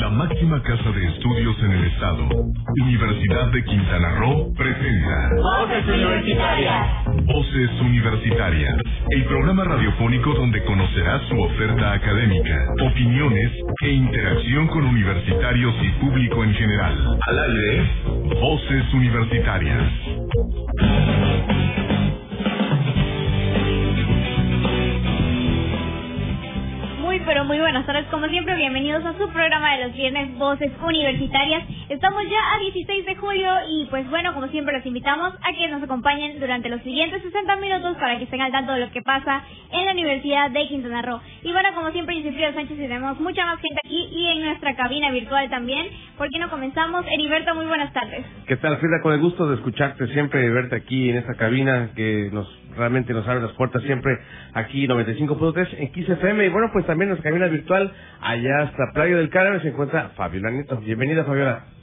La máxima casa de estudios en el estado, Universidad de Quintana Roo, presenta Voces Universitarias. Voces Universitarias, el programa radiofónico donde conocerás su oferta académica, opiniones e interacción con universitarios y público en general. Al aire, Voces Universitarias. Pero muy buenas tardes, como siempre bienvenidos a su programa de los viernes Voces Universitarias. Estamos ya a 16 de julio y pues bueno, como siempre los invitamos a que nos acompañen durante los siguientes 60 minutos para que estén al tanto de lo que pasa en la Universidad de Quintana Roo. Y bueno, como siempre yo soy Sánchez y tenemos mucha más gente aquí y en nuestra cabina virtual también. ¿Por qué no comenzamos? Heriberto, muy buenas tardes. ¿Qué tal, Frida? Con el gusto de escucharte siempre y verte aquí en esta cabina que nos realmente nos abre las puertas siempre aquí 95.3 en XFM y bueno, pues también en nuestra cabina virtual allá hasta Playa del Carmen se encuentra Fabiola Nieto. Bienvenida, Fabiola.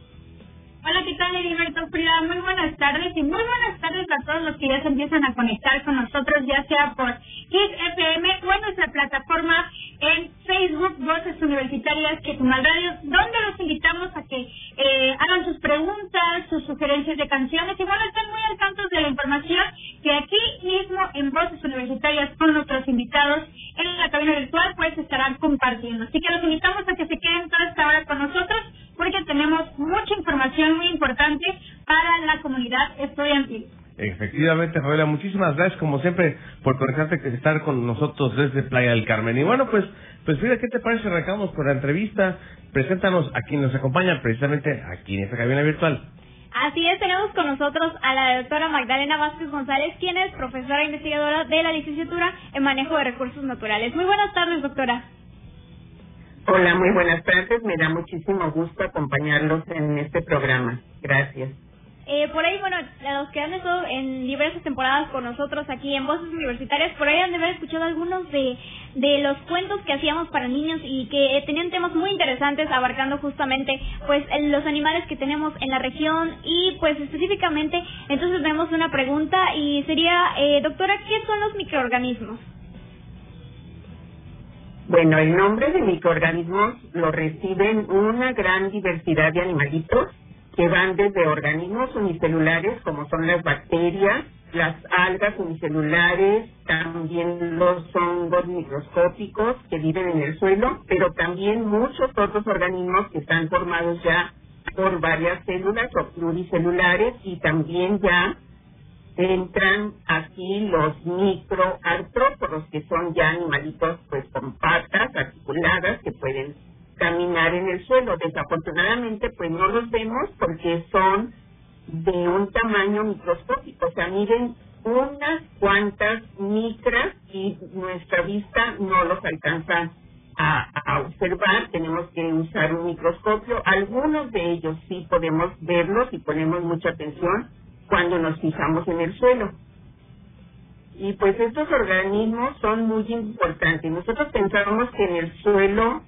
Hola, ¿qué tal, Heriberto Frida? Muy buenas tardes y muy buenas tardes a todos los que ya se empiezan a conectar con nosotros, ya sea por Kiss FM o en nuestra plataforma en Facebook, Voces Universitarias, que tu Radio, donde los invitamos a que eh, hagan sus preguntas, sus sugerencias de canciones y bueno, estén muy al tanto de la información que aquí mismo en Voces Universitarias con nuestros invitados en la cabina virtual pues estarán compartiendo. Así que los invitamos a que se queden toda esta hora con nosotros porque tenemos mucha información muy importante para la comunidad estudiantil. Efectivamente, Fabiola, muchísimas gracias como siempre por conectarte que estar con nosotros desde Playa del Carmen. Y bueno, pues, pues mira, ¿qué te parece? Arrancamos con la entrevista. Preséntanos a quien nos acompaña precisamente aquí en esta cabina virtual. Así es, tenemos con nosotros a la doctora Magdalena Vázquez González, quien es profesora investigadora de la licenciatura en manejo de recursos naturales. Muy buenas tardes, doctora. Hola, muy buenas tardes. Me da muchísimo gusto acompañarlos en este programa. Gracias. Eh, por ahí, bueno, los que han estado en diversas temporadas con nosotros aquí en Voces Universitarias, por ahí han de haber escuchado algunos de, de los cuentos que hacíamos para niños y que tenían temas muy interesantes abarcando justamente pues los animales que tenemos en la región y pues específicamente entonces tenemos una pregunta y sería, eh, doctora, ¿qué son los microorganismos? Bueno, el nombre de microorganismos lo reciben una gran diversidad de animalitos que van desde organismos unicelulares como son las bacterias, las algas unicelulares, también los hongos microscópicos que viven en el suelo, pero también muchos otros organismos que están formados ya por varias células o pluricelulares y también ya entran aquí los microartrópodos, que son ya animalitos pues con patas articuladas que pueden caminar en el suelo. Desafortunadamente pues no los vemos porque son de un tamaño microscópico, o sea, miden unas cuantas micras y nuestra vista no los alcanza a, a, observar, tenemos que usar un microscopio. Algunos de ellos sí podemos verlos y ponemos mucha atención, cuando nos fijamos en el suelo. Y pues estos organismos son muy importantes. Nosotros pensamos que en el suelo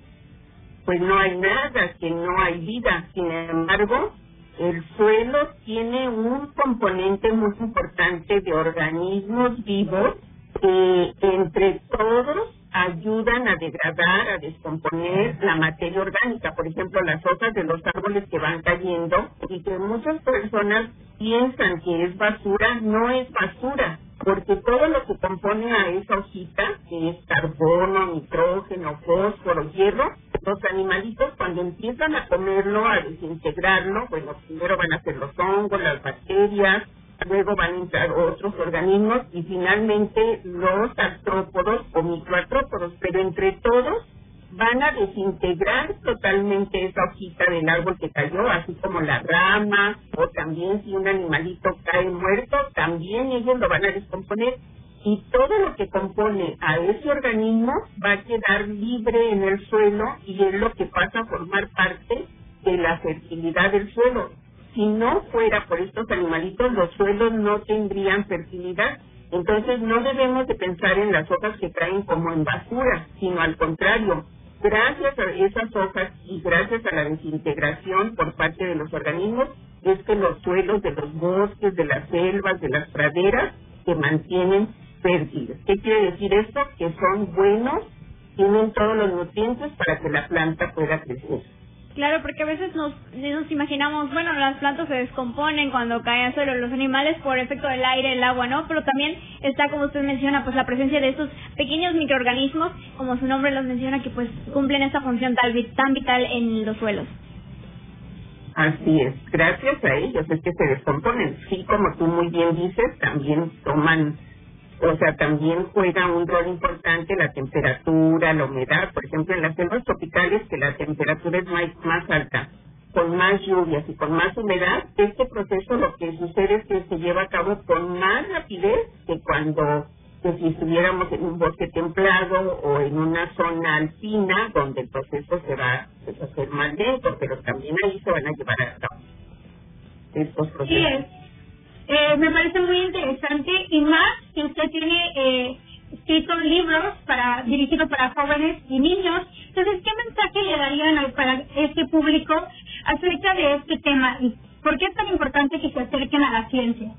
pues no hay nada, que no hay vida. Sin embargo, el suelo tiene un componente muy importante de organismos vivos que entre todos ayudan a degradar, a descomponer la materia orgánica. Por ejemplo, las hojas de los árboles que van cayendo y que muchas personas piensan que es basura, no es basura, porque todo lo que compone a esa hojita, que es carbono, nitrógeno, fósforo, hierro, los animalitos cuando empiezan a comerlo, a desintegrarlo, bueno, primero van a ser los hongos, las bacterias, luego van a entrar otros organismos y finalmente los artrópodos o microartrópodos, pero entre todos van a desintegrar totalmente esa hojita del árbol que cayó, así como la rama, o también si un animalito cae muerto, también ellos lo van a descomponer y todo lo que compone a ese organismo va a quedar libre en el suelo y es lo que pasa a formar parte de la fertilidad del suelo. Si no fuera por estos animalitos, los suelos no tendrían fertilidad. Entonces no debemos de pensar en las hojas que caen como en basura, sino al contrario, gracias a esas hojas y gracias a la desintegración por parte de los organismos, es que los suelos de los bosques, de las selvas, de las praderas, se mantienen fértiles. ¿Qué quiere decir esto? Que son buenos, tienen todos los nutrientes para que la planta pueda crecer. Claro, porque a veces nos, imaginamos, bueno, las plantas se descomponen cuando caen al suelo, los animales por efecto del aire, el agua, ¿no? Pero también está, como usted menciona, pues la presencia de estos pequeños microorganismos, como su nombre los menciona, que pues cumplen esta función tan vital en los suelos. Así es, gracias a ellos es que se descomponen. Sí, como tú muy bien dices, también toman o sea, también juega un rol importante la temperatura, la humedad. Por ejemplo, en las selvas tropicales, que la temperatura es más, más alta, con más lluvias y con más humedad, este proceso lo que sucede es que se lleva a cabo con más rapidez que cuando que si estuviéramos en un bosque templado o en una zona alpina donde el proceso se va a hacer más lento, pero también ahí se van a llevar a cabo estos procesos. Eh, me parece muy interesante y más que usted tiene eh, escritos libros para dirigidos para jóvenes y niños. Entonces, ¿qué mensaje le darían para este público acerca de este tema y por qué es tan importante que se acerquen a la ciencia?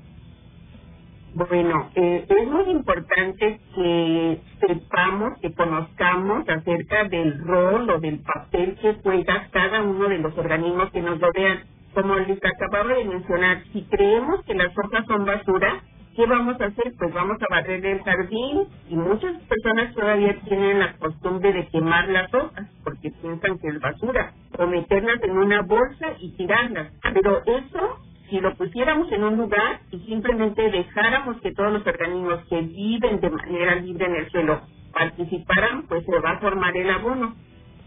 Bueno, eh, es muy importante que sepamos, que conozcamos acerca del rol o del papel que juega cada uno de los organismos que nos rodean como les acababa de mencionar, si creemos que las hojas son basura, ¿qué vamos a hacer? Pues vamos a barrer el jardín y muchas personas todavía tienen la costumbre de quemar las hojas porque piensan que es basura o meterlas en una bolsa y tirarlas. Pero eso, si lo pusiéramos en un lugar y simplemente dejáramos que todos los organismos que viven de manera libre en el suelo participaran, pues se va a formar el abono.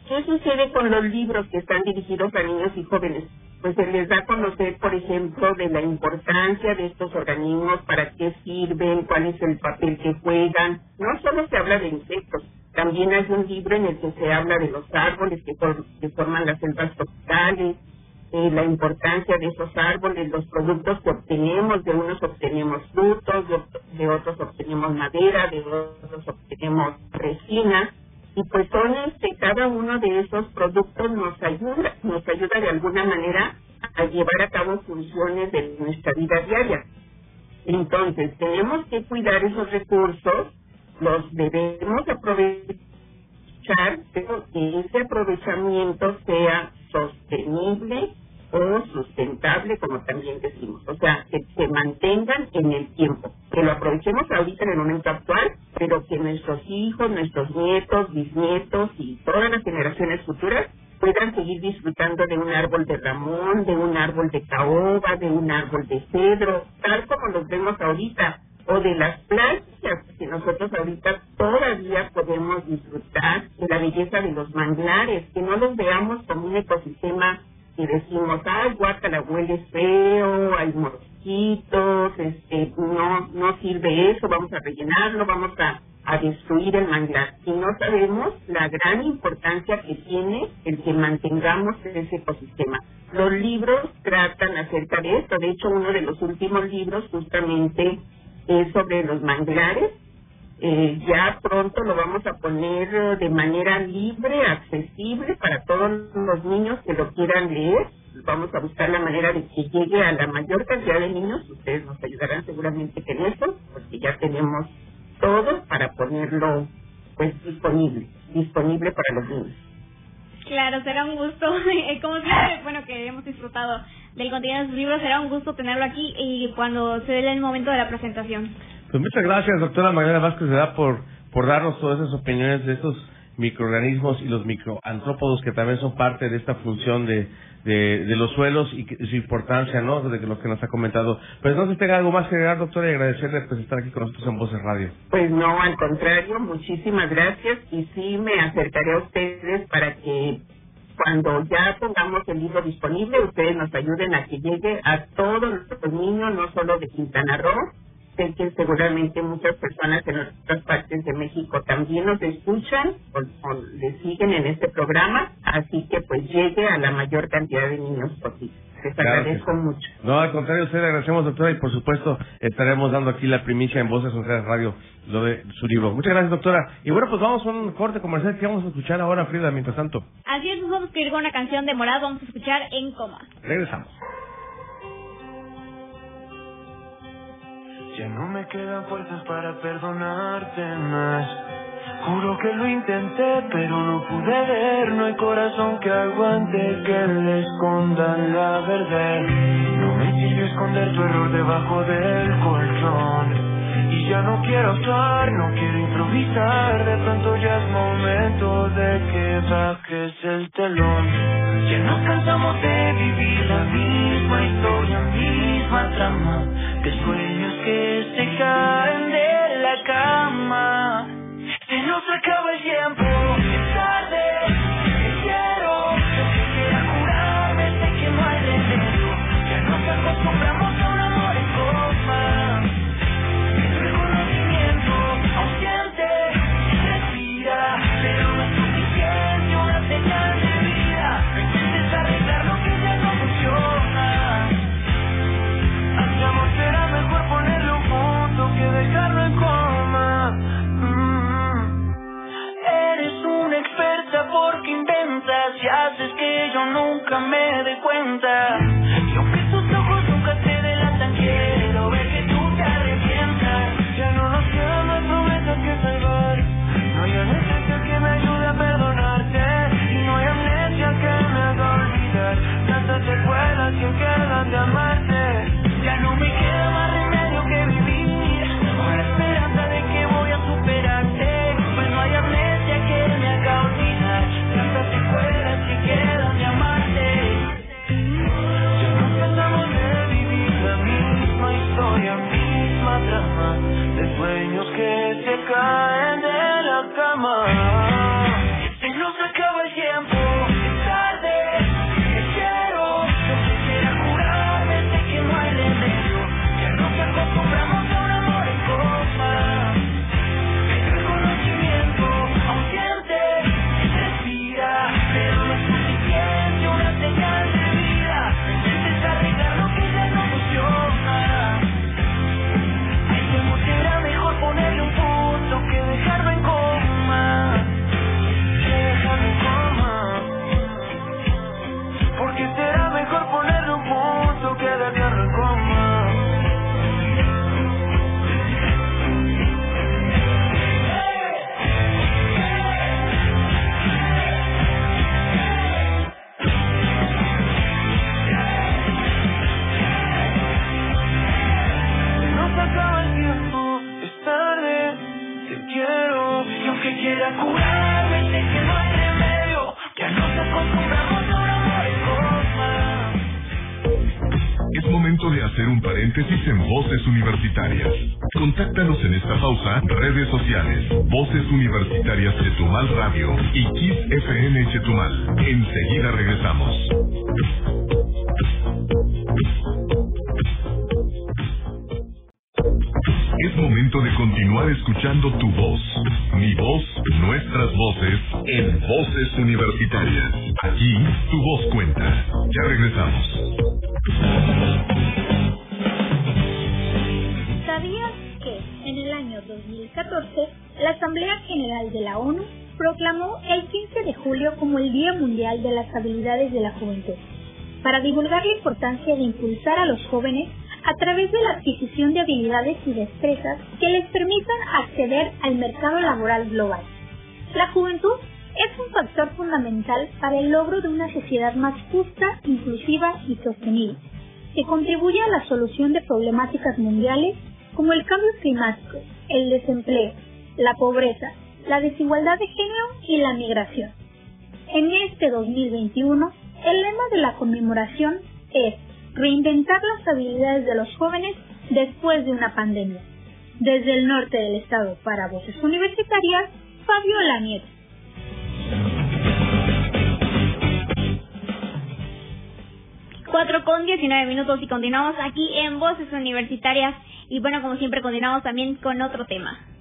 ¿Qué sucede con los libros que están dirigidos a niños y jóvenes? Pues se les da a conocer, por ejemplo, de la importancia de estos organismos, para qué sirven, cuál es el papel que juegan. No solo se habla de insectos, también hay un libro en el que se habla de los árboles que, forman las selvas tropicales, eh, la importancia de esos árboles, los productos que obtenemos, de unos obtenemos frutos, de otros obtenemos madera, de otros obtenemos resina y pues son este cada uno de esos productos nos ayuda nos ayuda de alguna manera a llevar a cabo funciones de nuestra vida diaria. Entonces tenemos que cuidar esos recursos los debemos aprovechar pero que ese aprovechamiento sea sostenible o sustentable, como también decimos. O sea, que se mantengan en el tiempo, que lo aprovechemos ahorita en el momento actual, pero que nuestros hijos, nuestros nietos, bisnietos y todas las generaciones futuras puedan seguir disfrutando de un árbol de ramón, de un árbol de caoba, de un árbol de cedro, tal como los vemos ahorita, o de las plantas que nosotros ahorita todavía podemos disfrutar de la belleza de los manglares, que no los veamos como un ecosistema y decimos, ay, guácala, huele feo, hay mosquitos, este, no, no sirve eso, vamos a rellenarlo, vamos a, a destruir el manglar. Y no sabemos la gran importancia que tiene el que mantengamos ese ecosistema. Los libros tratan acerca de esto, de hecho uno de los últimos libros justamente es sobre los manglares, eh, ya pronto lo vamos a poner de manera libre, accesible para todos los niños que lo quieran leer. Vamos a buscar la manera de que llegue a la mayor cantidad de niños. Ustedes nos ayudarán seguramente en eso, porque ya tenemos todo para ponerlo pues disponible, disponible para los niños. Claro, será un gusto. Como siempre, bueno, que hemos disfrutado del contenido de sus libros, será un gusto tenerlo aquí y cuando se dé el momento de la presentación. Pues muchas gracias, doctora Magdalena Vázquez, da por, por darnos todas esas opiniones de estos microorganismos y los microantrópodos que también son parte de esta función de, de, los suelos y su importancia, ¿no? De lo que nos ha comentado. Pues no sé si tenga algo más que agregar, doctora, y agradecerle por estar aquí con nosotros en Voces Radio. Pues no, al contrario, muchísimas gracias y sí me acercaré a ustedes para que cuando ya pongamos el libro disponible, ustedes nos ayuden a que llegue a todos los niños, no solo de Quintana Roo, sé que seguramente muchas personas en otras partes de México también nos escuchan o, le siguen en este programa, así que pues llegue a la mayor cantidad de niños posible. Les agradezco mucho. No, al contrario, usted le agradecemos, doctora, y por supuesto estaremos dando aquí la primicia en Voces Mujeres Radio, lo de su libro. Muchas gracias, doctora. Y bueno, pues vamos a un corte comercial que vamos a escuchar ahora, Frida, mientras tanto. Así es, vamos a escribir una canción de Morado, vamos a escuchar en coma. Regresamos. Ya no me quedan fuerzas para perdonarte más. Juro que lo intenté, pero no pude ver. No hay corazón que aguante que le escondan la verdad. No me sirve esconder tu error debajo del colchón. Y ya no quiero actuar, no quiero improvisar. De pronto ya es momento de que bajes el telón. Ya nos cansamos de vivir la misma historia, misma trama. De sueños que se caen de la cama. Se nos acaba el tiempo, es tarde, te quiero, que quiera curarme, sé que no hay remedio, ya inventas y haces que yo nunca me dé cuenta. Y aunque momento de hacer un paréntesis en Voces Universitarias. Contáctanos en esta pausa, redes sociales, Voces Universitarias Chetumal Radio y Kiss FM Chetumal. Enseguida regresamos. Es momento de continuar escuchando tu voz, mi voz, nuestras voces, en Voces Universitarias. Aquí tu voz cuenta. Ya regresamos. La Asamblea General de la ONU proclamó el 15 de julio como el Día Mundial de las Habilidades de la Juventud, para divulgar la importancia de impulsar a los jóvenes a través de la adquisición de habilidades y destrezas que les permitan acceder al mercado laboral global. La juventud es un factor fundamental para el logro de una sociedad más justa, inclusiva y sostenible, que contribuye a la solución de problemáticas mundiales como el cambio climático, el desempleo, la pobreza, la desigualdad de género y la migración. En este 2021, el lema de la conmemoración es reinventar las habilidades de los jóvenes después de una pandemia. Desde el norte del estado para Voces Universitarias, Fabiola Nieto. Cuatro con 19 minutos y continuamos aquí en Voces Universitarias. Y bueno, como siempre, continuamos también con otro tema.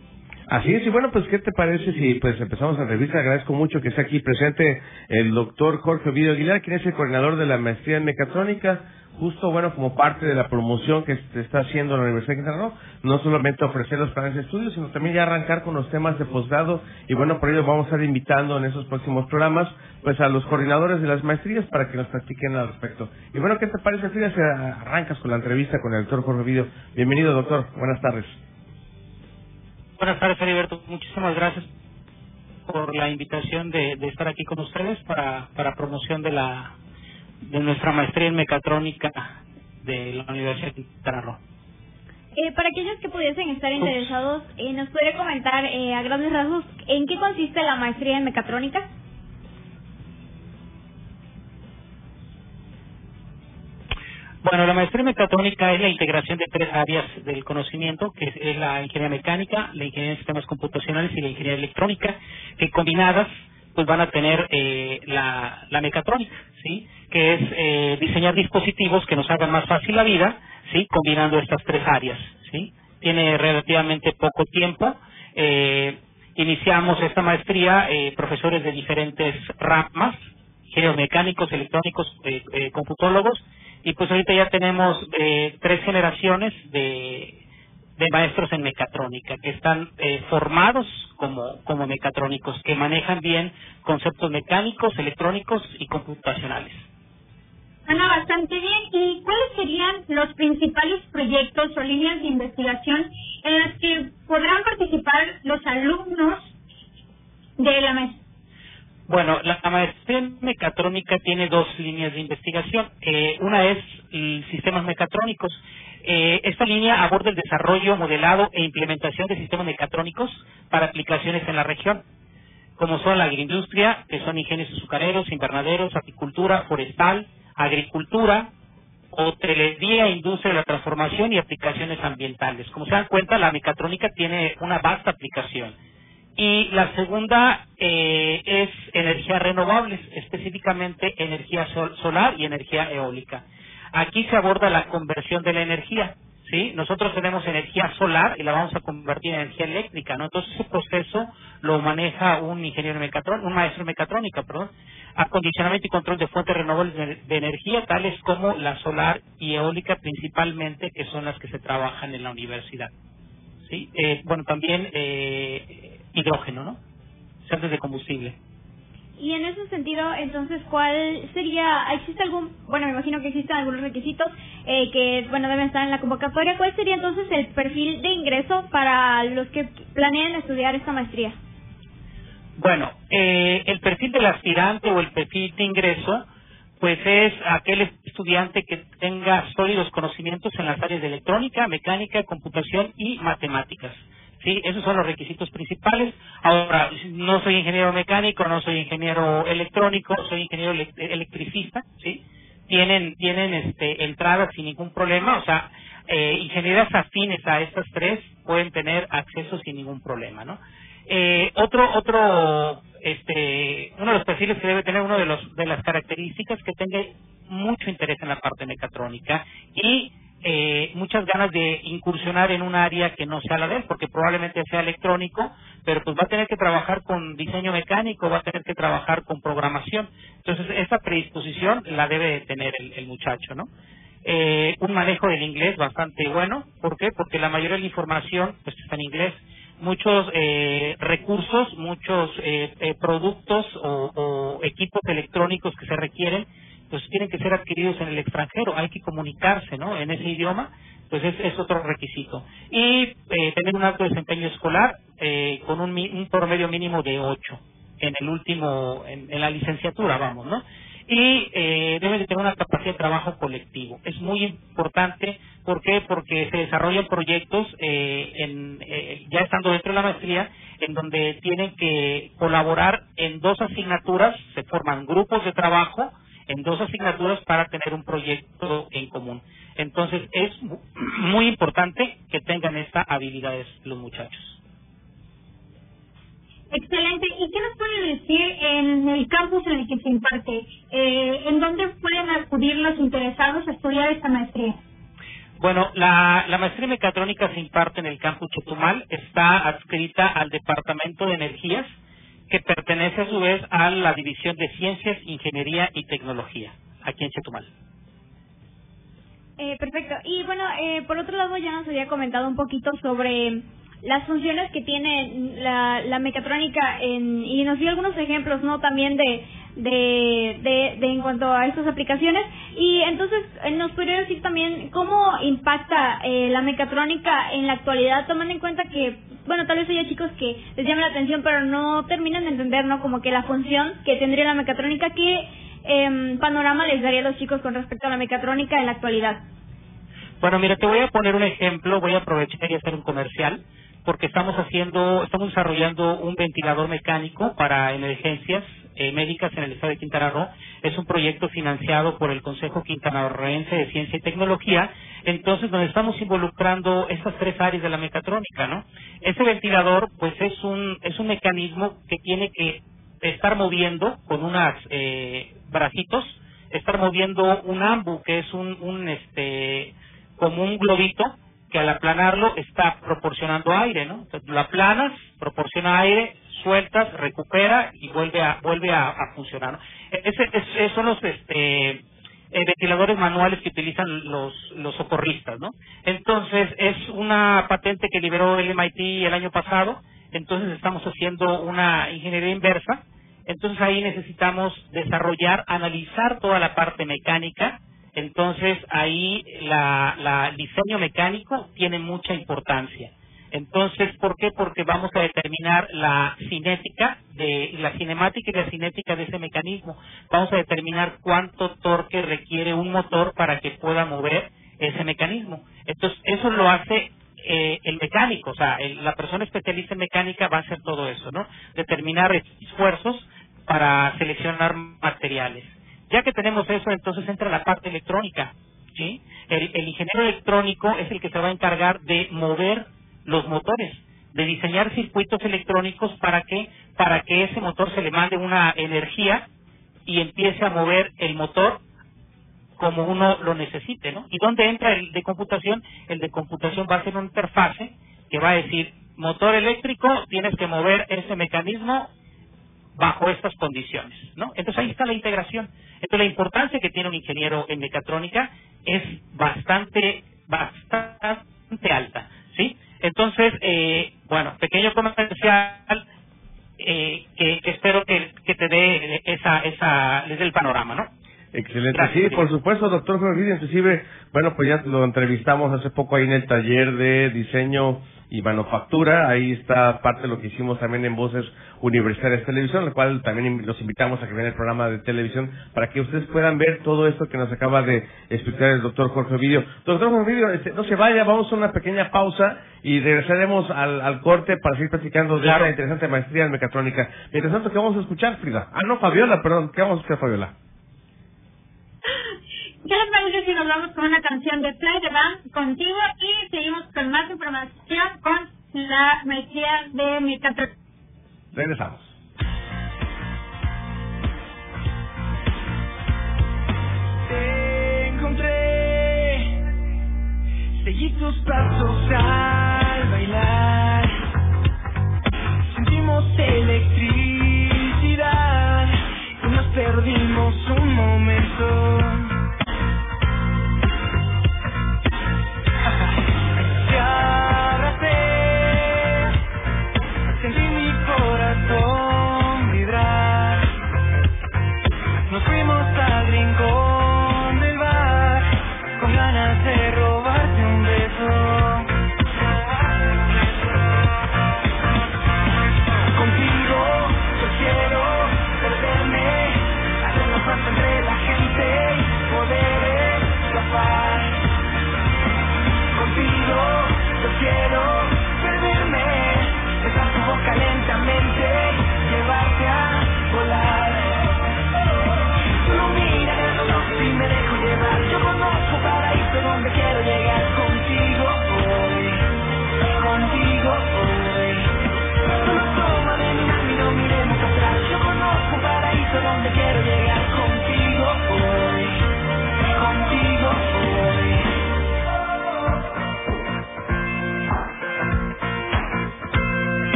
Así es, y bueno, pues, ¿qué te parece si pues empezamos la entrevista? Agradezco mucho que esté aquí presente el doctor Jorge Vido Aguilar, quien es el coordinador de la maestría en mecatrónica, justo, bueno, como parte de la promoción que se está haciendo en la Universidad de Quintana Roo, no solamente ofrecer los planes de estudio, sino también ya arrancar con los temas de posgrado, y bueno, por ello vamos a estar invitando en esos próximos programas, pues a los coordinadores de las maestrías para que nos platiquen al respecto. Y bueno, ¿qué te parece, Frida, si arrancas con la entrevista con el doctor Jorge Vido? Bienvenido, doctor, buenas tardes. Buenas tardes, Heriberto. Muchísimas gracias por la invitación de, de estar aquí con ustedes para, para promoción de la de nuestra maestría en mecatrónica de la Universidad de Quintana eh, para aquellos que pudiesen estar interesados, eh, ¿nos puede comentar eh, a grandes rasgos en qué consiste la maestría en mecatrónica? Bueno, la maestría en mecatrónica es la integración de tres áreas del conocimiento, que es, la ingeniería mecánica, la ingeniería de sistemas computacionales y la ingeniería electrónica, que combinadas pues van a tener eh, la, la mecatrónica, ¿sí? Que es eh, diseñar dispositivos que nos hagan más fácil la vida, ¿sí? Combinando estas tres áreas, ¿sí? Tiene relativamente poco tiempo. Eh, iniciamos esta maestría eh, profesores de diferentes ramas, ingenieros mecánicos, electrónicos, eh, eh, computólogos, y pues ahorita ya tenemos eh, tres generaciones de, de maestros en mecatrónica que están eh, formados como, como mecatrónicos, que manejan bien conceptos mecánicos, electrónicos y computacionales. Suena bastante bien. ¿Y cuáles serían los principales proyectos o líneas de investigación en las que podrán participar los alumnos de la maestría? Bueno, la, maestría mecatrónica tiene dos líneas de investigación. Eh, una es sistemas mecatrónicos. Eh, esta línea aborda el desarrollo, modelado e implementación de sistemas mecatrónicos para aplicaciones en la región, como son la agroindustria, que son ingenios azucareros, invernaderos, apicultura, forestal, agricultura, hotelería, industria de la transformación y aplicaciones ambientales. Como se dan cuenta, la mecatrónica tiene una vasta aplicación y la segunda eh, es energías renovables, específicamente energía solar y energía eólica. Aquí se aborda la conversión de la energía. ¿sí? Nosotros tenemos energía solar y la vamos a convertir en energía eléctrica, ¿no? Entonces ese proceso lo maneja un ingeniero mecatrónico, un maestro de mecatrónica, perdón, acondicionamiento y control de fuentes renovables de, energía, tales como la solar y eólica principalmente, que son las que se trabajan en la universidad. ¿sí? Eh, bueno, también eh, hidrógeno, ¿no? Centros de combustible. Y en ese sentido, entonces, ¿cuál sería, existe algún, bueno, me imagino que existen algunos requisitos eh, que, bueno, deben estar en la convocatoria, ¿cuál sería entonces el perfil de ingreso para los que planean estudiar esta maestría? Bueno, eh, el perfil del aspirante o el perfil de ingreso, pues es aquel estudiante que tenga sólidos conocimientos en las áreas de electrónica, mecánica, computación y matemáticas. Sí, esos son los requisitos principales. Ahora, no soy ingeniero mecánico, no soy ingeniero electrónico, soy ingeniero electricista, ¿sí? Tienen, tienen este, entradas sin ningún problema, o sea, eh, ingenierías afines a estas tres pueden tener acceso sin ningún problema, ¿no? Eh, otro, otro, este, uno de los perfiles que debe tener, uno de los, de las características que tenga mucho interés en la parte mecatrónica y eh, muchas ganas de incursionar en un área que no sea la de él, porque probablemente sea electrónico, pero pues va a tener que trabajar con diseño mecánico, va a tener que trabajar con programación. Entonces, esa predisposición la debe tener el, muchacho, ¿no? Eh, un manejo del inglés bastante bueno. ¿Por qué? Porque la mayoría de la información pues, está en inglés. Muchos eh, recursos, muchos eh, eh productos o equipos electrónicos que se requieren pues tienen que ser adquiridos en el extranjero, hay que comunicarse, ¿no? En ese idioma, pues es, es otro requisito. Y eh, tener un alto desempeño escolar eh, con un, un promedio mínimo de 8 en el último, en, la licenciatura, vamos, ¿no? Y eh, debe de tener una capacidad de trabajo colectivo. Es muy importante, ¿por qué? Porque se desarrollan proyectos eh, en, eh, ya estando dentro de la maestría, en donde tienen que colaborar en dos asignaturas, se forman grupos de trabajo, en dos asignaturas para tener un proyecto en común. Entonces es muy importante que tengan estas habilidades los muchachos. Excelente. ¿Y qué nos puede decir en el campus en el que se imparte? Eh, ¿En dónde pueden acudir los interesados a estudiar esta maestría? Bueno, la, la maestría mecatrónica se imparte en el campus Chetumal, está adscrita al Departamento de Energías que pertenece a su vez a la División de Ciencias, Ingeniería y Tecnología, aquí en Chetumal. Eh, perfecto. Y bueno, eh, por otro lado ya nos había comentado un poquito sobre las funciones que tiene la, la mecatrónica en, y nos dio algunos ejemplos, ¿no? También de, de, de, en cuanto a estas aplicaciones. Y entonces, eh, ¿nos podría decir también cómo impacta eh, la mecatrónica en la actualidad, tomando en cuenta que, bueno, tal vez haya chicos que les llame la atención, pero no terminan de entender, ¿no? Como que la función que tendría la mecatrónica, ¿qué eh, panorama les daría a los chicos con respecto a la mecatrónica en la actualidad? Bueno, mira, te voy a poner un ejemplo, voy a aprovechar y hacer un comercial porque estamos haciendo, estamos desarrollando un ventilador mecánico para emergencias eh, médicas en el estado de Quintana Roo. Es un proyecto financiado por el Consejo Quintanarroense de Ciencia y Tecnología, entonces donde estamos involucrando estas tres áreas de la mecatrónica, ¿no? Ese ventilador, pues es un es un mecanismo que tiene que estar moviendo con unas eh, bracitos, estar moviendo un ambu, que es un, un este como un globito que al aplanarlo está proporcionando aire, ¿no? Entonces lo aplanas, proporciona aire, sueltas, recupera y vuelve a vuelve a, funcionar. ¿no? E, ese, es, son los este eh, ventiladores manuales que utilizan los los socorristas, ¿no? Entonces es una patente que liberó el MIT el año pasado. Entonces estamos haciendo una ingeniería inversa. Entonces ahí necesitamos desarrollar, analizar toda la parte mecánica entonces ahí la, el diseño mecánico tiene mucha importancia. Entonces, ¿por qué? Porque vamos a determinar la cinética, de la cinemática y la cinética de ese mecanismo. Vamos a determinar cuánto torque requiere un motor para que pueda mover ese mecanismo. Entonces, eso lo hace eh, el mecánico, o sea, la persona especialista en mecánica va a hacer todo eso, ¿no? Determinar esfuerzos para seleccionar materiales. Ya que tenemos eso, entonces entra la parte electrónica. ¿sí? El, ingeniero electrónico es el que se va a encargar de mover los motores, de diseñar circuitos electrónicos para que para que ese motor se le mande una energía y empiece a mover el motor como uno lo necesite, ¿no? ¿Y dónde entra el de computación? El de computación va a ser una interfase que va a decir, motor eléctrico, tienes que mover ese mecanismo bajo estas condiciones, ¿no? Entonces ahí está la integración. Entonces la importancia que tiene un ingeniero en mecatrónica es bastante, bastante alta, ¿sí? Entonces, eh, bueno, pequeño comercial eh, que, espero que, que, te dé esa, esa, les dé el panorama, ¿no? Excelente, sí, por supuesto, doctor Jorge, inclusive, bueno, pues ya lo entrevistamos hace poco ahí en el taller de diseño y manufactura. Ahí está parte de lo que hicimos también en Voces Universitarias Televisión, lo cual también los invitamos a que vean el programa de televisión para que ustedes puedan ver todo esto que nos acaba de explicar el doctor Jorge Ovidio. Doctor Jorge Ovidio, este, no se vaya, vamos a una pequeña pausa y regresaremos al, al corte para seguir platicando de esta interesante maestría en mecatrónica. Mientras tanto, ¿qué vamos a escuchar, Frida? Ah, no, Fabiola, perdón, ¿qué vamos a escuchar, Fabiola? ¿Qué les parece si nos vamos con una canción de Play the Band contigo y seguimos con más información con la maestría de mecatrónica? Regresamos. Te encontré, seguí tus pasos al bailar, sentimos electricidad y nos perdimos un momento.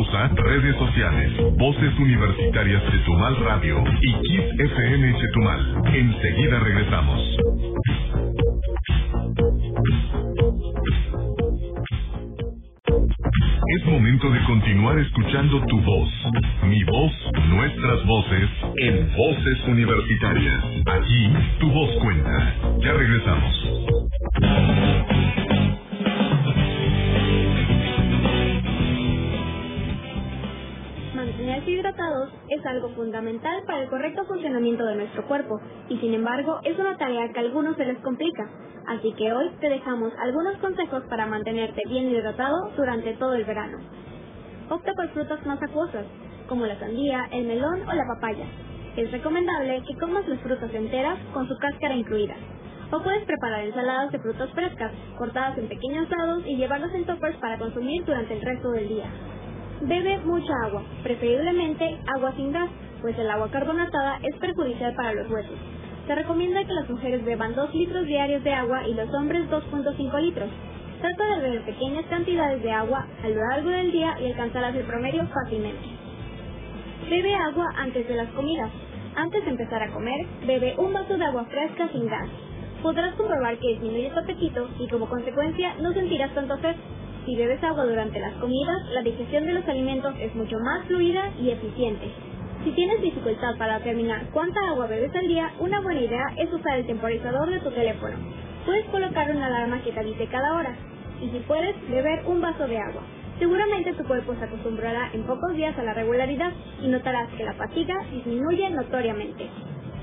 Pausa, redes sociales, Voces Universitarias Chetumal Radio y Kiss FM Chetumal. Enseguida regresamos. Es momento de continuar escuchando tu voz, mi voz, nuestras voces, en Voces Universitarias. Aquí, tu voz cuenta. Ya regresamos. Algo fundamental para el correcto funcionamiento de nuestro cuerpo y sin embargo es una tarea que a algunos se les complica. Así que hoy te dejamos algunos consejos para mantenerte bien hidratado durante todo el verano. Opta por frutas más acuosas, como la sandía, el melón o la papaya. Es recomendable que comas las frutas enteras con su cáscara incluida. O puedes preparar ensaladas de frutas frescas, cortadas en pequeños dados y llevarlas en toppers para consumir durante el resto del día. Bebe mucha agua, preferiblemente agua sin gas, pues el agua carbonatada es perjudicial para los huesos. Se recomienda que las mujeres beban 2 litros diarios de agua y los hombres 2.5 litros. Trata de beber pequeñas cantidades de agua a lo largo del día y alcanzarás el promedio fácilmente. Bebe agua antes de las comidas. Antes de empezar a comer, bebe un vaso de agua fresca sin gas. Podrás comprobar que disminuye tu apetito y como consecuencia no sentirás tanto sed. Si bebes agua durante las comidas, la digestión de los alimentos es mucho más fluida y eficiente. Si tienes dificultad para determinar cuánta agua bebes al día, una buena idea es usar el temporizador de tu teléfono. Puedes colocar una alarma que te avise cada hora. Y si puedes, beber un vaso de agua. Seguramente tu cuerpo se acostumbrará en pocos días a la regularidad y notarás que la fatiga disminuye notoriamente.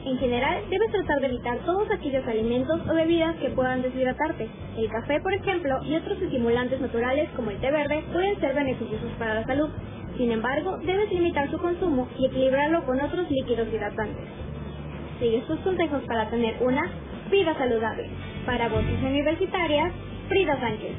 En general, debes tratar de evitar todos aquellos alimentos o bebidas que puedan deshidratarte. El café, por ejemplo, y otros estimulantes naturales como el té verde pueden ser beneficiosos para la salud. Sin embargo, debes limitar su consumo y equilibrarlo con otros líquidos hidratantes. Sigue estos consejos para tener una vida saludable. Para voces universitarias, Frida Sánchez.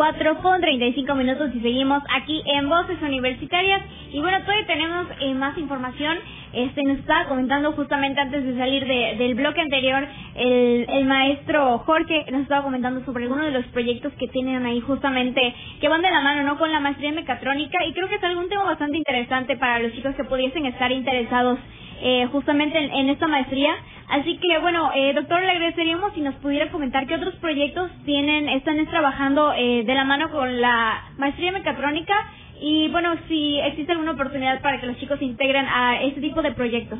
4 con 35 minutos y seguimos aquí en Voces Universitarias. Y bueno, todavía tenemos eh, más información. Este nos estaba comentando justamente antes de salir de, del bloque anterior el, el maestro Jorge nos estaba comentando sobre algunos de los proyectos que tienen ahí justamente que van de la mano no con la maestría en mecatrónica y creo que es algún tema bastante interesante para los chicos que pudiesen estar interesados eh, justamente en, en, esta maestría. Así que bueno, eh, doctor, le agradeceríamos si nos pudiera comentar qué otros proyectos tienen, están trabajando eh, de la mano con la maestría mecatrónica y bueno, si existe alguna oportunidad para que los chicos se integren a este tipo de proyectos.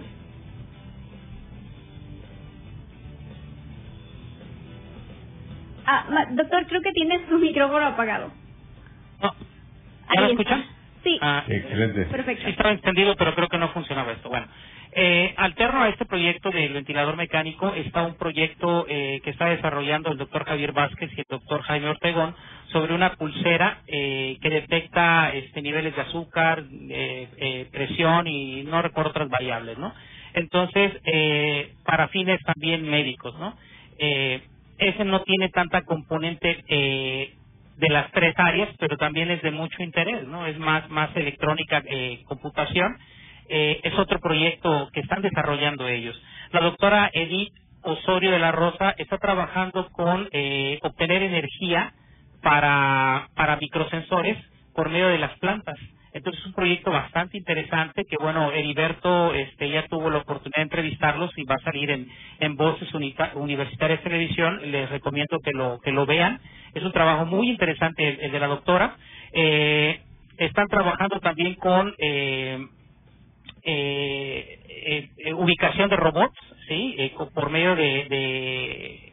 Ah, ma- doctor, creo que tienes su micrófono apagado. No. ¿Ya lo escuchan? Sí, Ah, Excelente. perfecto. Sí estaba entendido, pero creo que no funcionaba esto. Bueno, eh, alterno a este proyecto del ventilador mecánico está un proyecto eh, que está desarrollando el doctor Javier Vázquez y el doctor Jaime Ortegón sobre una pulsera eh, que detecta este niveles de azúcar, eh, eh, presión y no recuerdo otras variables, ¿no? Entonces, eh, para fines también médicos, ¿no? Ese no tiene tanta componente de las tres áreas, pero también es de mucho interés, ¿no? Es más, más electrónica, computación. Eh, es otro proyecto que están desarrollando ellos. La doctora Edith Osorio de la Rosa está trabajando con eh, obtener energía para, para microsensores por medio de las plantas. Entonces es un proyecto bastante interesante que, bueno, Heriberto este, ya tuvo la oportunidad de entrevistarlos y va a salir en, en Voces Universitarias Televisión. Les recomiendo que lo, que lo vean. Es un trabajo muy interesante el, de la doctora. Eh, están trabajando también con eh, eh, eh ubicación de robots, ¿sí? Eh, por medio de, de,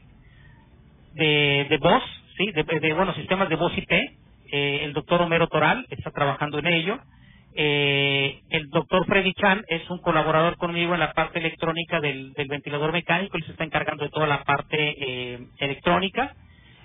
de, de voz, ¿sí? De, de, bueno, sistemas de voz IP eh, el doctor Homero Toral está trabajando en ello. Eh, el doctor Freddy Chan es un colaborador conmigo en la parte electrónica del, ventilador mecánico, él se está encargando de toda la parte eh, electrónica.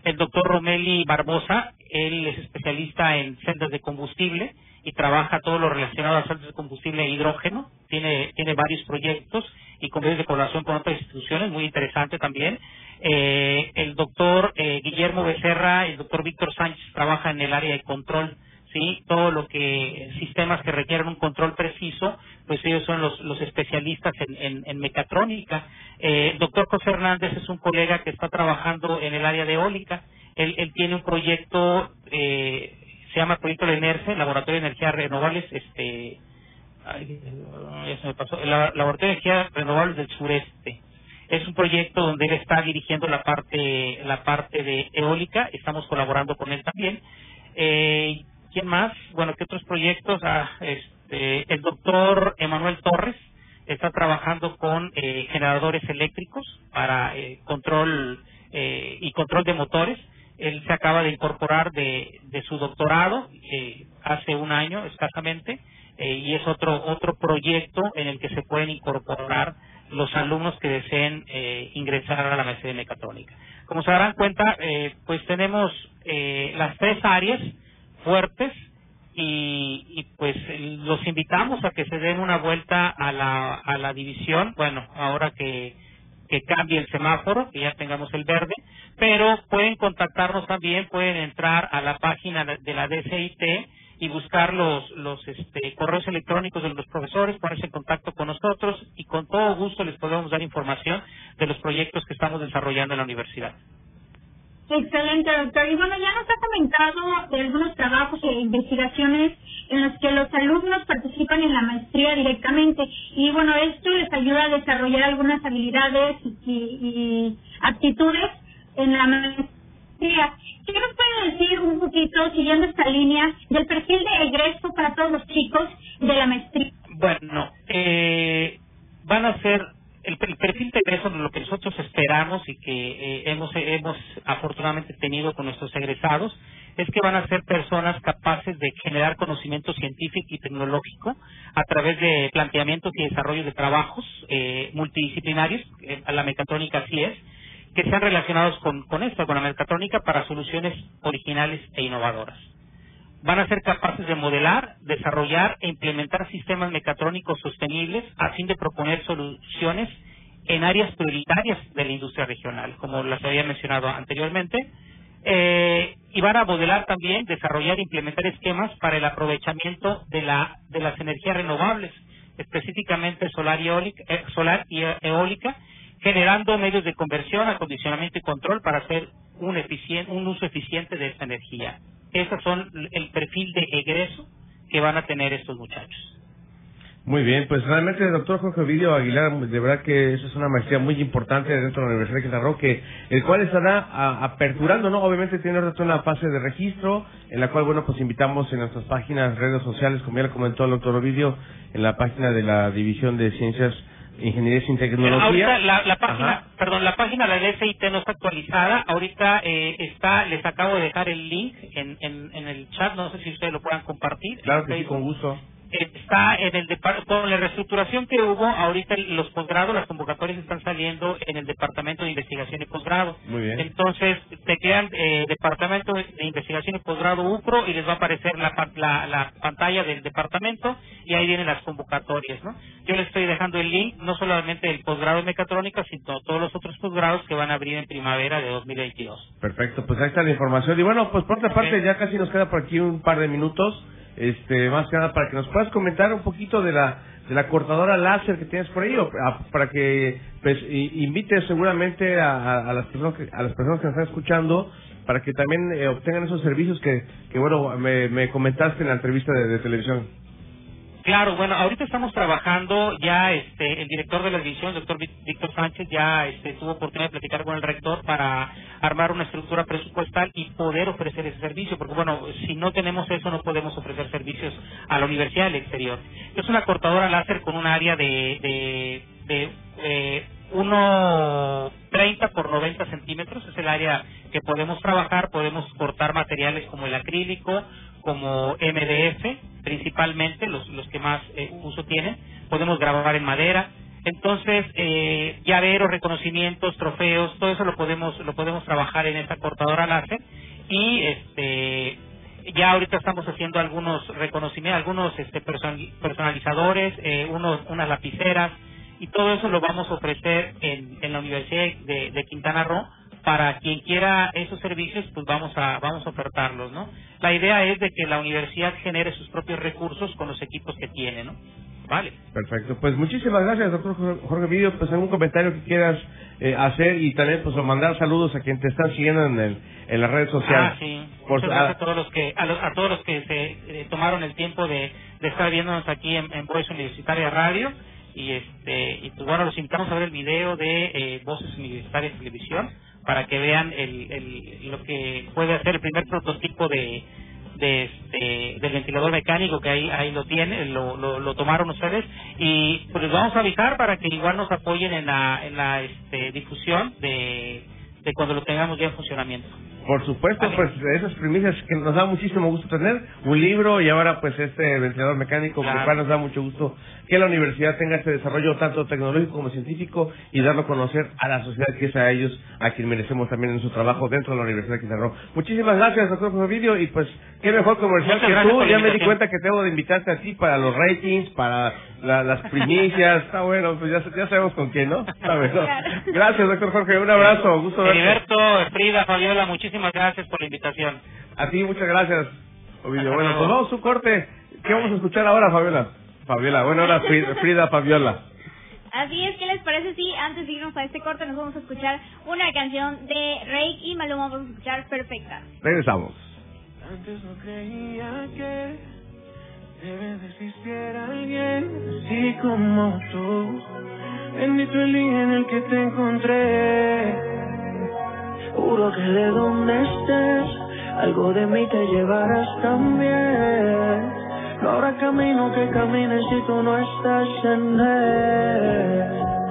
El doctor Romeli Barbosa, él es especialista en celdas de combustible y trabaja todo lo relacionado a celdas de combustible e hidrógeno. Tiene, tiene varios proyectos y convenios de colaboración con otras instituciones, muy interesante también. Eh, el doctor eh, Guillermo Becerra, el doctor Víctor Sánchez trabaja en el área de control, sí, todo lo que sistemas que requieren un control preciso, pues ellos son los, los especialistas en, en, mecatrónica. Eh, doctor José Hernández es un colega que está trabajando en el área de eólica. Él, él tiene un proyecto eh, se llama Proyecto de NERCE, Laboratorio de Energías Renovables, este, se me pasó, el Laboratorio de Energías Renovables del Sureste. Es un proyecto donde él está dirigiendo la parte, la parte de eólica, estamos colaborando con él también. Eh, ¿Quién más? Bueno, ¿qué otros proyectos? Ah, este, el doctor Emanuel Torres está trabajando con eh, generadores eléctricos para eh, control eh, y control de motores él se acaba de incorporar de, de su doctorado eh, hace un año escasamente eh, y es otro otro proyecto en el que se pueden incorporar los alumnos que deseen eh, ingresar a la maestría de mecatrónica. Como se darán cuenta, pues tenemos las tres áreas fuertes y, pues los invitamos a que se den una vuelta a la, a la división, bueno, ahora que que cambie el semáforo, que ya tengamos el verde, pero pueden contactarnos también, pueden entrar a la página de la DCIT y buscar los, los este, correos electrónicos de los profesores, ponerse en contacto con nosotros y con todo gusto les podemos dar información de los proyectos que estamos desarrollando en la universidad. Excelente, doctor. Y bueno, ya nos ha comentado de algunos trabajos e investigaciones en los que los alumnos participan en la maestría directamente. Y bueno, esto les ayuda a desarrollar algunas habilidades y, aptitudes en la maestría. ¿Qué nos puede decir un poquito, siguiendo esta línea, del perfil de egreso para todos los chicos de la maestría? Bueno, eh, van a ser el, perfil de egreso lo que nosotros esperamos y que eh, hemos, hemos afortunadamente tenido con nuestros egresados es que van a ser personas capaces de generar conocimiento científico y tecnológico a través de planteamientos y desarrollo de trabajos eh, multidisciplinarios, eh, la mecatrónica así es, que sean relacionados con, con esto, con la mecatrónica para soluciones originales e innovadoras van a ser capaces de modelar, desarrollar e implementar sistemas mecatrónicos sostenibles a fin de proponer soluciones en áreas prioritarias de la industria regional, como las había mencionado anteriormente, eh, y van a modelar también, desarrollar e implementar esquemas para el aprovechamiento de, la, de las energías renovables, específicamente solar y, eólica, eh, solar y eólica, generando medios de conversión, acondicionamiento y control para hacer un, un uso eficiente de esta energía. Esos son el perfil de egreso que van a tener estos muchachos. Muy bien, pues realmente, doctor Jorge Ovidio Aguilar, de verdad que eso es una maestría muy importante dentro de la Universidad de Quintana que el cual estará aperturando, ¿no? Obviamente tiene una fase de registro, en la cual, bueno, pues invitamos en nuestras páginas, redes sociales, como ya le comentó el doctor Ovidio, en la página de la División de Ciencias Ingeniería sin Tecnología. Ahorita la, la página, perdón, la página de la SIT no está actualizada. Ahorita eh, está, les acabo de dejar el link en, en, en el chat. No sé si ustedes lo puedan compartir. Claro que sí, con gusto. Está en el con la reestructuración que hubo ahorita los posgrados las convocatorias están saliendo en el departamento de investigación y posgrado. Muy bien. entonces te quedan eh, departamento de investigación y posgrado UPRO y les va a aparecer la, la, la, pantalla del departamento y ahí vienen las convocatorias no yo les estoy dejando el link no solamente del posgrado de mecatrónica sino todos los otros posgrados que van a abrir en primavera de 2022 perfecto pues ahí está la información. Y bueno pues por otra parte ya casi nos queda por aquí un par de minutos este más que nada para que nos puedas comentar un poquito de la de la cortadora láser que tienes por ahí para que pues invites seguramente a, las personas que, a las personas que nos están escuchando para que también eh, obtengan esos servicios que, que bueno me comentaste en la entrevista de televisión Claro, bueno, ahorita estamos trabajando, ya este, el director de la división, el doctor Víctor Sánchez, ya este, tuvo oportunidad de platicar con el rector para armar una estructura presupuestal y poder ofrecer ese servicio, porque bueno, si no tenemos eso no podemos ofrecer servicios a la universidad del exterior. Es una cortadora láser con un área de, de, de eh, 1,30 por 90 centímetros, es el área que podemos trabajar, podemos cortar materiales como el acrílico, como MDF, principalmente los, los que más eh, uso tienen. Podemos grabar en madera. Entonces, eh, llaveros, reconocimientos, trofeos, todo eso lo podemos lo podemos trabajar en esta cortadora láser y este ya ahorita estamos haciendo algunos reconocimientos, algunos este, personalizadores, eh, unos unas lapiceras y todo eso lo vamos a ofrecer en, en la Universidad de, de Quintana Roo para quien quiera esos servicios, pues vamos a vamos a ofertarlos, ¿no? La idea es de que la universidad genere sus propios recursos con los equipos que tiene, ¿no? Vale. Perfecto. Pues muchísimas gracias, doctor Jorge Vidio. Pues algún comentario que quieras eh, hacer y también pues mandar saludos a quien te están siguiendo en, el, en las redes sociales. Ah, sí. Por, a, todos los que a, todos los que se eh, tomaron el tiempo de, de estar viéndonos aquí en, en Voice Universitaria Radio y este y pues bueno los invitamos a ver el video de eh, Voces Universitarias Televisión para que vean el, el, lo que puede hacer el primer prototipo de, de este, del ventilador mecánico que ahí ahí lo tiene lo, lo, tomaron ustedes. Y pues les vamos a avisar para que igual nos apoyen en la en la este, difusión de, de cuando lo tengamos ya en funcionamiento por supuesto, pues esas primicias que nos da muchísimo gusto tener, un libro y ahora pues este ventilador mecánico, claro. cual nos da mucho gusto que la universidad tenga este desarrollo tanto tecnológico como científico y darlo a conocer a la sociedad que es a ellos a quien merecemos también en su trabajo dentro de la Universidad de Quintana Roo. Muchísimas gracias, doctor Vídeo y pues qué mejor comercial que tú, ya me di cuenta que tengo de invitarte a ti para los ratings, para las primicias, está bueno, pues ya, ya sabemos con quién, ¿no? Gracias, doctor Jorge, un abrazo, gusto verte. Heriberto, Frida, Fabiola, muchísimas gracias por la invitación. A ti, muchas gracias, Ovidio. Bueno, pues vamos su corte. ¿Qué vamos a escuchar ahora, Fabiola? Fabiola, bueno, ahora Frida, Fabiola. Así es, ¿qué les parece si antes de irnos a este corte nos vamos a escuchar una canción de Rey y Maluma vamos a escuchar Perfecta? Regresamos. Antes no creía que debe de existir alguien así como tú. Bendito el día en el que te encontré. Juro que de donde estés, algo de mí te llevarás también. No habrá camino que camines si tú no estás en él.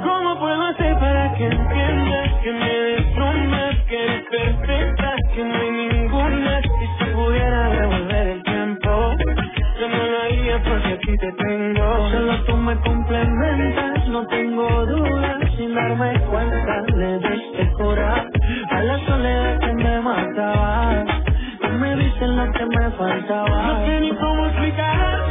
¿Cómo puedo hacer para que entiendas que me desnudas, que eres perfecta, que no hay ninguna? Si se pudiera devolver el tiempo, no porque aquí te tengo. Solo tú me complementas, no tengo dudas, sin darme cuenta le diste corazón a la soledad que me mataba. Tú me dices lo que me faltaba. No sé ni cómo explicar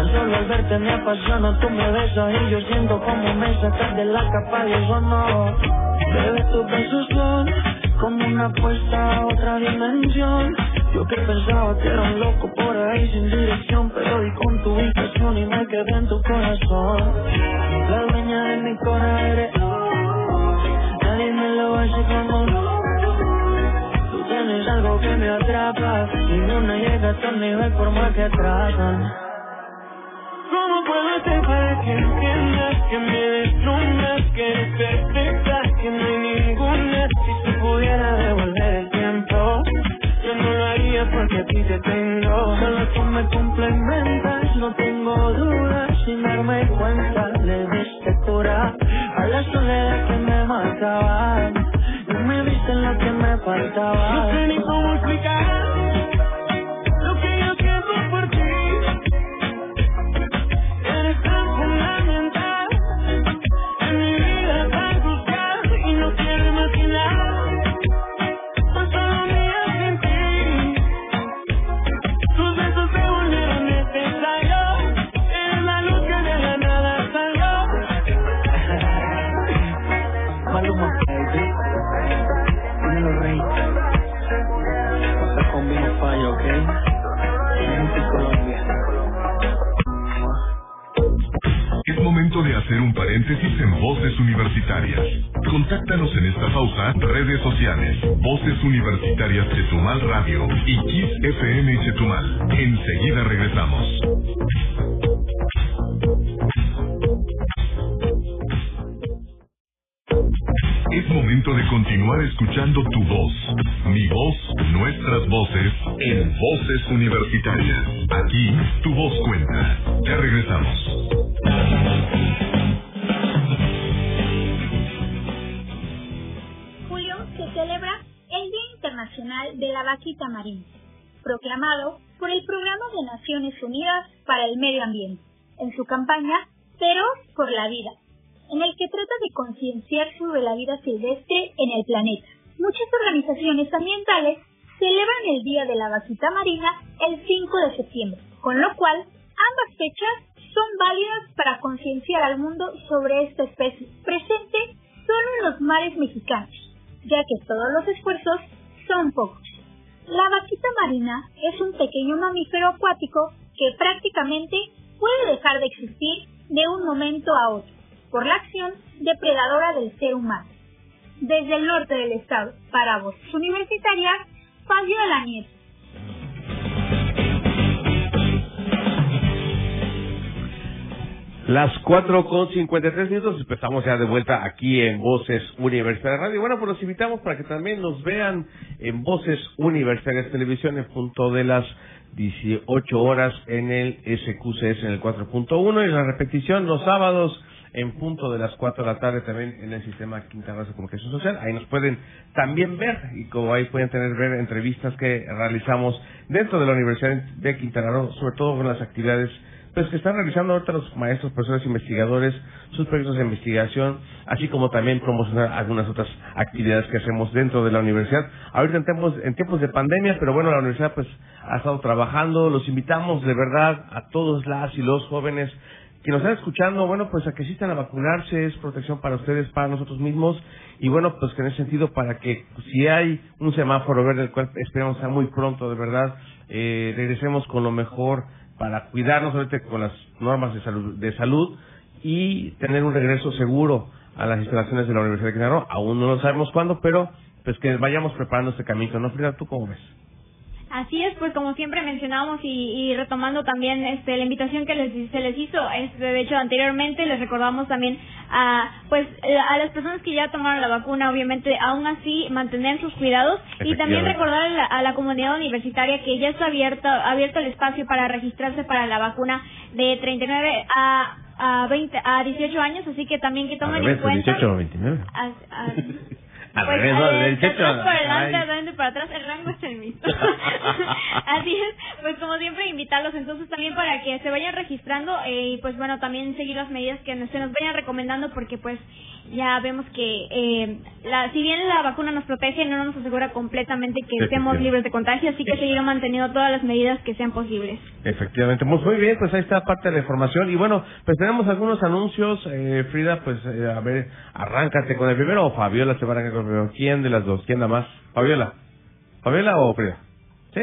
Tan solo al verte me apasiono. Tú me besas y yo siento como me sacas de la capa de no Bebé, tus besos son como una apuesta a otra dimensión. Yo que pensaba que era un loco por ahí sin dirección, pero di con tu ubicación y me quedé en tu corazón. La dueña de mi corazón eres Nadie me lo hace como Tú tienes algo que me atrapa. No llega a tu nivel por más que tratan. Que entiendas que me deslumbras, que eres perfecta, que no hay ninguna? Si se pudiera devolver el tiempo, yo no lo haría porque a ti te tengo. Solo tú me complementas, no tengo dudas, sin darme cuenta le diste cura a la soledad que me mataba. No me viste lo que me faltaba. No sé ni cómo explicar. Un paréntesis en Voces Universitarias. Contáctanos en esta pausa, redes sociales, Voces Universitarias Chetumal Radio y Kiss FM Chetumal. Enseguida regresamos. Es momento de continuar escuchando tu voz, mi voz, nuestras voces, en Voces Universitarias. Aquí, tu voz cuenta. Ya regresamos. De la Vaquita Marina, proclamado por el Programa de Naciones Unidas para el Medio Ambiente, en su campaña Cero por la Vida, en el que trata de concienciar sobre la vida silvestre en el planeta. Muchas organizaciones ambientales celebran el Día de la Vaquita Marina el 5 de septiembre, con lo cual ambas fechas son válidas para concienciar al mundo sobre esta especie presente solo en los mares mexicanos, ya que todos los esfuerzos son pocos. La vaquita marina es un pequeño mamífero acuático que prácticamente puede dejar de existir de un momento a otro por la acción depredadora del ser humano. Desde el norte del estado, para voces universitarias, la Nieto. Las 4 con 53 minutos, empezamos ya de vuelta aquí en Voces Universitarias Radio. Bueno, pues los invitamos para que también nos vean en Voces Universitarias Televisión en punto de las 18 horas en el SQCS en el 4.1 y la repetición los sábados en punto de las 4 de la tarde también en el sistema Quinta Raza de Comunicación Social. Ahí nos pueden también ver y como ahí pueden tener ver entrevistas que realizamos dentro de la Universidad de Quintana Roo, sobre todo con las actividades pues que están realizando ahorita los maestros, profesores, investigadores, sus proyectos de investigación, así como también promocionar algunas otras actividades que hacemos dentro de la universidad. Ahorita en tiempos, en tiempos de pandemia, pero bueno, la universidad pues ha estado trabajando, los invitamos de verdad a todos las y los jóvenes que nos están escuchando, bueno, pues a que asistan a vacunarse, es protección para ustedes, para nosotros mismos, y bueno, pues que en ese sentido, para que si hay un semáforo verde, el cual esperamos sea muy pronto, de verdad, eh, regresemos con lo mejor para cuidarnos ahorita con las normas de salud, de salud y tener un regreso seguro a las instalaciones de la Universidad de Quintana Aún no lo sabemos cuándo, pero pues que vayamos preparando este camino, ¿no, Frida? ¿Tú cómo ves? Así es, pues como siempre mencionamos y, retomando también este, la invitación que les, se les hizo, este, de hecho anteriormente les recordamos también a pues a las personas que ya tomaron la vacuna, obviamente aún así mantener sus cuidados y también recordar a la, comunidad universitaria que ya está abierto abierto el espacio para registrarse para la vacuna de 39 a a 20 a 18 años, así que también que tomen en cuenta 18 o 29. Al pues, revés, del techo. por delante, adelante, para atrás, el rango es el mismo. Así es, pues como siempre, invitarlos entonces también para que se vayan registrando eh, y pues bueno, también seguir las medidas que se nos vayan recomendando porque pues ya vemos que eh, la, si bien la vacuna nos protege, no nos asegura completamente que estemos libres de contagio, así que seguir manteniendo todas las medidas que sean posibles. Efectivamente, pues muy bien, pues ahí está parte de la información. Y bueno, pues tenemos algunos anuncios. Eh, Frida, pues eh, a ver, arráncate con el primero o Fabiola se va a arrancar ¿Quién de las dos? ¿Quién da más? ¿Fabiola? ¿Fabiola o Frida? ¿Sí?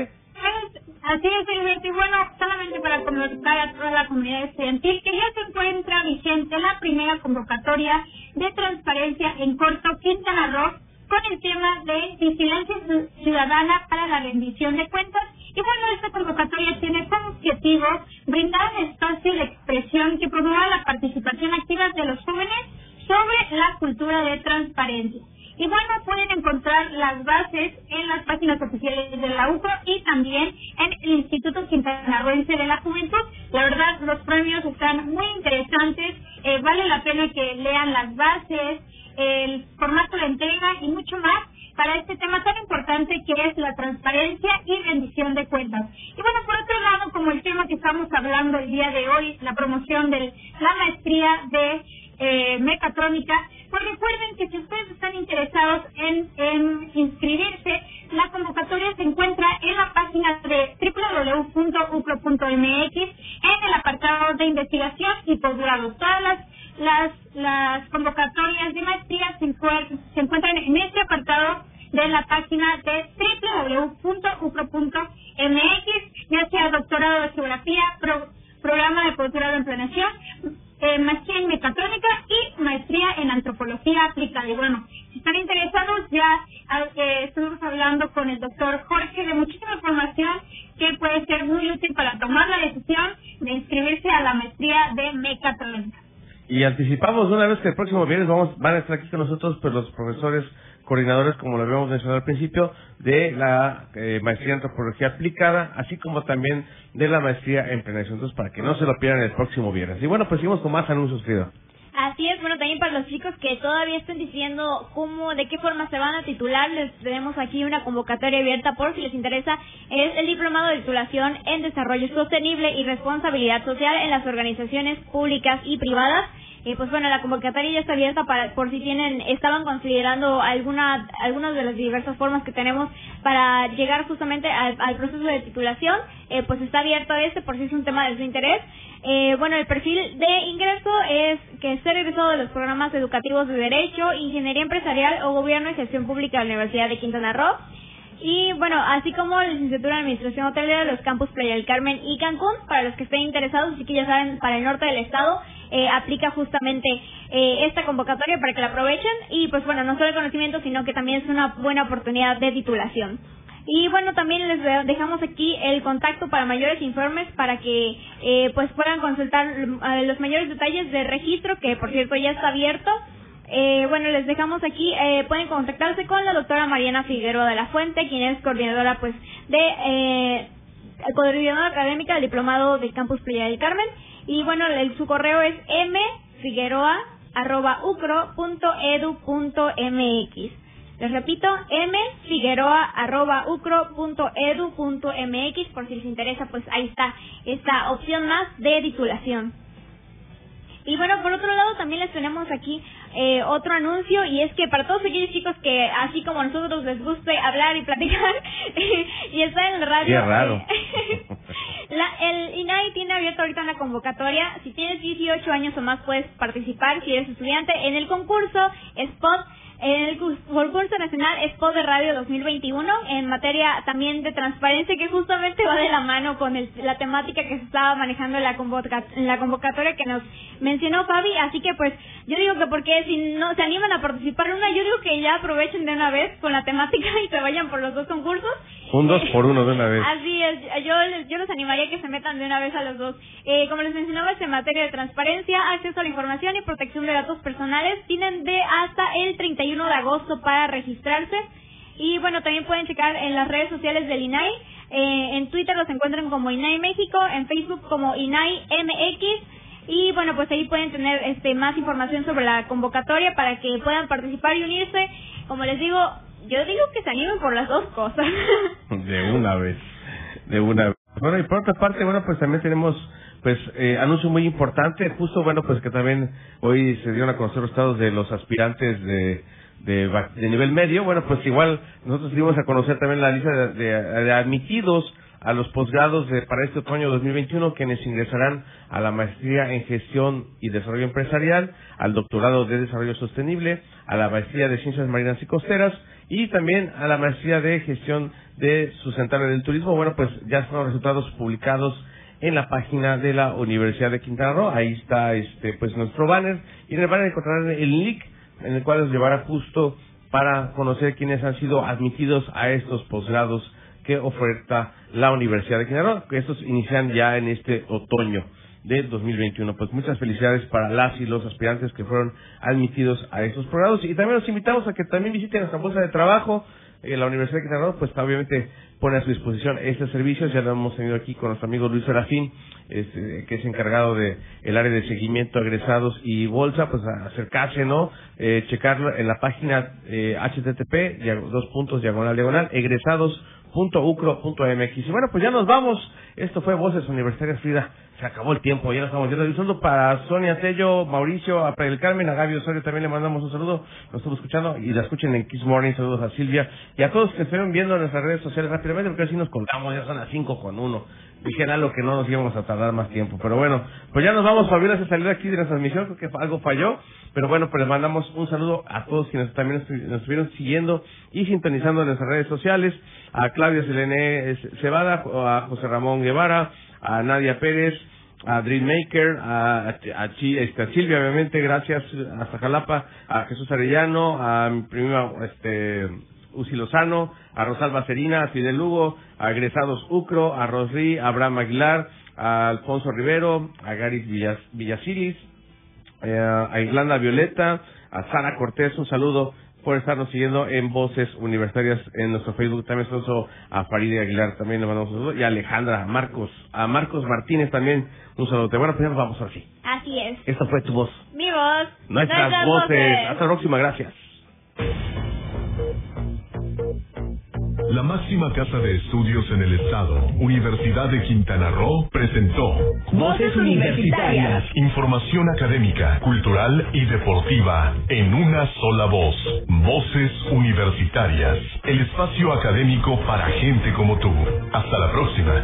Así es, y bueno, solamente para comunicar a toda la comunidad estudiantil que ya se encuentra vigente la primera convocatoria de transparencia en corto Quintana Roo con el tema de vigilancia ciudadana para la rendición de cuentas. Y bueno, esta convocatoria tiene como objetivo brindar un espacio expresión que promueva la participación activa de los jóvenes sobre la cultura de transparencia. Y bueno, pueden encontrar las bases en las páginas oficiales de la UCO y también en el Instituto Quintanarroense de la Juventud. La verdad, los premios están muy interesantes. Eh, vale la pena que lean las bases, el formato de entrega y mucho más para este tema tan importante que es la transparencia y rendición de cuentas. Y bueno, por otro lado, como el tema que estamos hablando el día de hoy, la promoción de la maestría de eh, mecatrónica, pues recuerden que si ustedes están interesados en, en inscribirse, la convocatoria se encuentra en la página de www.ucro.mx en el apartado de investigación y posgrado. Todas las, las, las convocatorias de maestría se, se encuentran en este apartado de la página de www.ucro.mx, ya sea doctorado de geografía, programa de posgrado en planeación, eh, maestría en mecatrónica y maestría en antropología aplicada. Y bueno, si están interesados, ya eh, estuvimos hablando con el doctor Jorge de muchísima información que puede ser muy útil para tomar la decisión de inscribirse a la maestría de mecatrónica. Y vez que el próximo viernes van a estar aquí con nosotros pues, los profesores coordinadores, como lo habíamos mencionado al principio, de la eh, maestría en antropología aplicada, así como también de la maestría en planeación. Entonces, para que no se lo pierdan el próximo viernes. Y bueno, pues seguimos con más anuncios, Frida. Así es, bueno, también para los chicos que todavía están diciendo cómo, de qué forma se van a titular, les tenemos aquí una convocatoria abierta por si les interesa. Es el Diplomado de Titulación en Desarrollo Sostenible y Responsabilidad Social en las organizaciones públicas y privadas pues bueno, la convocatoria ya está abierta para por si tienen estaban considerando alguna algunas de las diversas formas que tenemos para llegar justamente al, proceso de titulación, eh, pues está abierto este por si es un tema de su interés. Eh, bueno, el perfil de ingreso es que ser egresado de los programas educativos de Derecho, Ingeniería Empresarial o Gobierno y Gestión Pública de la Universidad de Quintana Roo. Y bueno, así como licenciatura en Administración Hotelera de los campus Playa del Carmen y Cancún, para los que estén interesados, así que ya saben, para el norte del estado, eh, aplica justamente eh, esta convocatoria para que la aprovechen y pues bueno, no solo el conocimiento, sino que también es una buena oportunidad de titulación. Y bueno, también les dejamos aquí el contacto para mayores informes para que eh, pues puedan consultar los mayores detalles de registro, que por cierto ya está abierto. Bueno, les dejamos aquí, pueden contactarse con la doctora Mariana Figueroa de la Fuente, quien es coordinadora pues de coordinadora académica del diplomado del campus Playa del Carmen y bueno, su correo es mfigueroa.ucro.edu.mx. Les repito, mfigueroa.ucro.edu.mx por si les interesa, pues ahí está esta opción más de titulación. Y bueno, por otro lado también les tenemos aquí eh, otro anuncio y es que para todos aquellos chicos que así como nosotros les guste hablar y platicar y estar en la radio. raro. la, el INAI tiene abierta ahorita una convocatoria. Si tienes 18 años o más puedes participar si eres estudiante en el concurso Spot el concurso nacional Spot de Radio 2021 en materia también de transparencia que justamente va de la mano con la temática que se estaba manejando en la, en la convocatoria que nos mencionó Fabi, así que pues yo digo que porque si no se animan a participar en una, yo digo que ya aprovechen de una vez con la temática y se vayan por los dos concursos. Un dos por uno de una vez. Así es, yo, yo los animaría a que se metan de una vez a los dos. Eh, como les mencionaba, es en materia de transparencia, acceso a la información y protección de datos personales. Tienen de hasta el 31 de agosto para registrarse. Y bueno, también pueden checar en las redes sociales del INAI. Eh, en Twitter los encuentran como INAI México, en Facebook como INAI MX. Y bueno, pues ahí pueden tener este más información sobre la convocatoria para que puedan participar y unirse. Como les digo, yo digo que se animen por las dos cosas. de una vez, de una vez. Bueno, y por otra parte, bueno, pues también tenemos pues eh, anuncio muy importante, justo bueno, pues que también hoy se dieron a conocer los estados de los aspirantes de, de, de nivel medio. Bueno, pues igual nosotros dimos a conocer también la lista de, admitidos a los posgrados de, para este otoño 2021 quienes ingresarán a la maestría en gestión y desarrollo empresarial, al doctorado de desarrollo sostenible, a la maestría de ciencias marinas y costeras y también a la maestría de gestión de sustentable del turismo. Bueno, pues ya están los resultados publicados en la página de la Universidad de Quintana Roo. Ahí está este pues nuestro banner y en el banner encontrarán el link en el cual les llevará justo para conocer quiénes han sido admitidos a estos posgrados que oferta la Universidad de Quintana que estos inician ya en este otoño de 2021. Pues muchas felicidades para las y los aspirantes que fueron admitidos a estos programas y también los invitamos a que también visiten nuestra bolsa de trabajo. Eh, la Universidad de Quintana Roo, pues obviamente pone a su disposición este servicio. Ya lo hemos tenido aquí con nuestro amigo Luis Serafín, este, que es encargado de el área de seguimiento egresados y bolsa, pues acercarse, ¿no? Eh, checarlo en la página eh, http, dos puntos, diagonal, diagonal, egresados.ucro.mx. Y bueno, pues ya nos vamos. Esto fue Voces Universitarias Frida se acabó el tiempo, ya nos estamos yendo. Un saludo para Sonia Tello, Mauricio, a del Carmen, a Gaby Osorio también le mandamos un saludo. Nos estamos escuchando y la escuchen en Kiss Morning. Saludos a Silvia y a todos que estuvieron viendo en nuestras redes sociales rápidamente, porque así nos colgamos, ya son las 5 con 1. Dijeron algo que no nos íbamos a tardar más tiempo. Pero bueno, pues ya nos vamos, Fabiola, a salir aquí de la transmisión, creo que algo falló. Pero bueno, pues les mandamos un saludo a todos quienes también nos estuvieron siguiendo y sintonizando en nuestras redes sociales. A Claudia Selene Cebada, a José Ramón Guevara, a Nadia Pérez, a Dreammaker, a, a, este, a, Silvia, obviamente, gracias a Zajalapa, a Jesús Arellano, a mi prima este, Usi Lozano, a Rosalba Serina, a Fidel Lugo, a Egresados Ucro, a Rosri, a Abraham Aguilar, a Alfonso Rivero, a Garis Villasilis, eh, a Irlanda Violeta, a Sara Cortés, un saludo por estarnos siguiendo en Voces Universitarias en nuestro Facebook. También saludo a Farid Aguilar, también le mandamos un saludo. Y a Alejandra, a Marcos, a Marcos Martínez también un saludo. Bueno, pues ya nos vamos así. Así es. Esta fue tu voz. Mi voz. Nuestras, voces. Hasta la próxima, gracias. La máxima casa de estudios en el estado, Universidad de Quintana Roo, presentó Voces Universitarias. Información académica, cultural y deportiva en una sola voz. Voces Universitarias. El espacio académico para gente como tú. Hasta la próxima.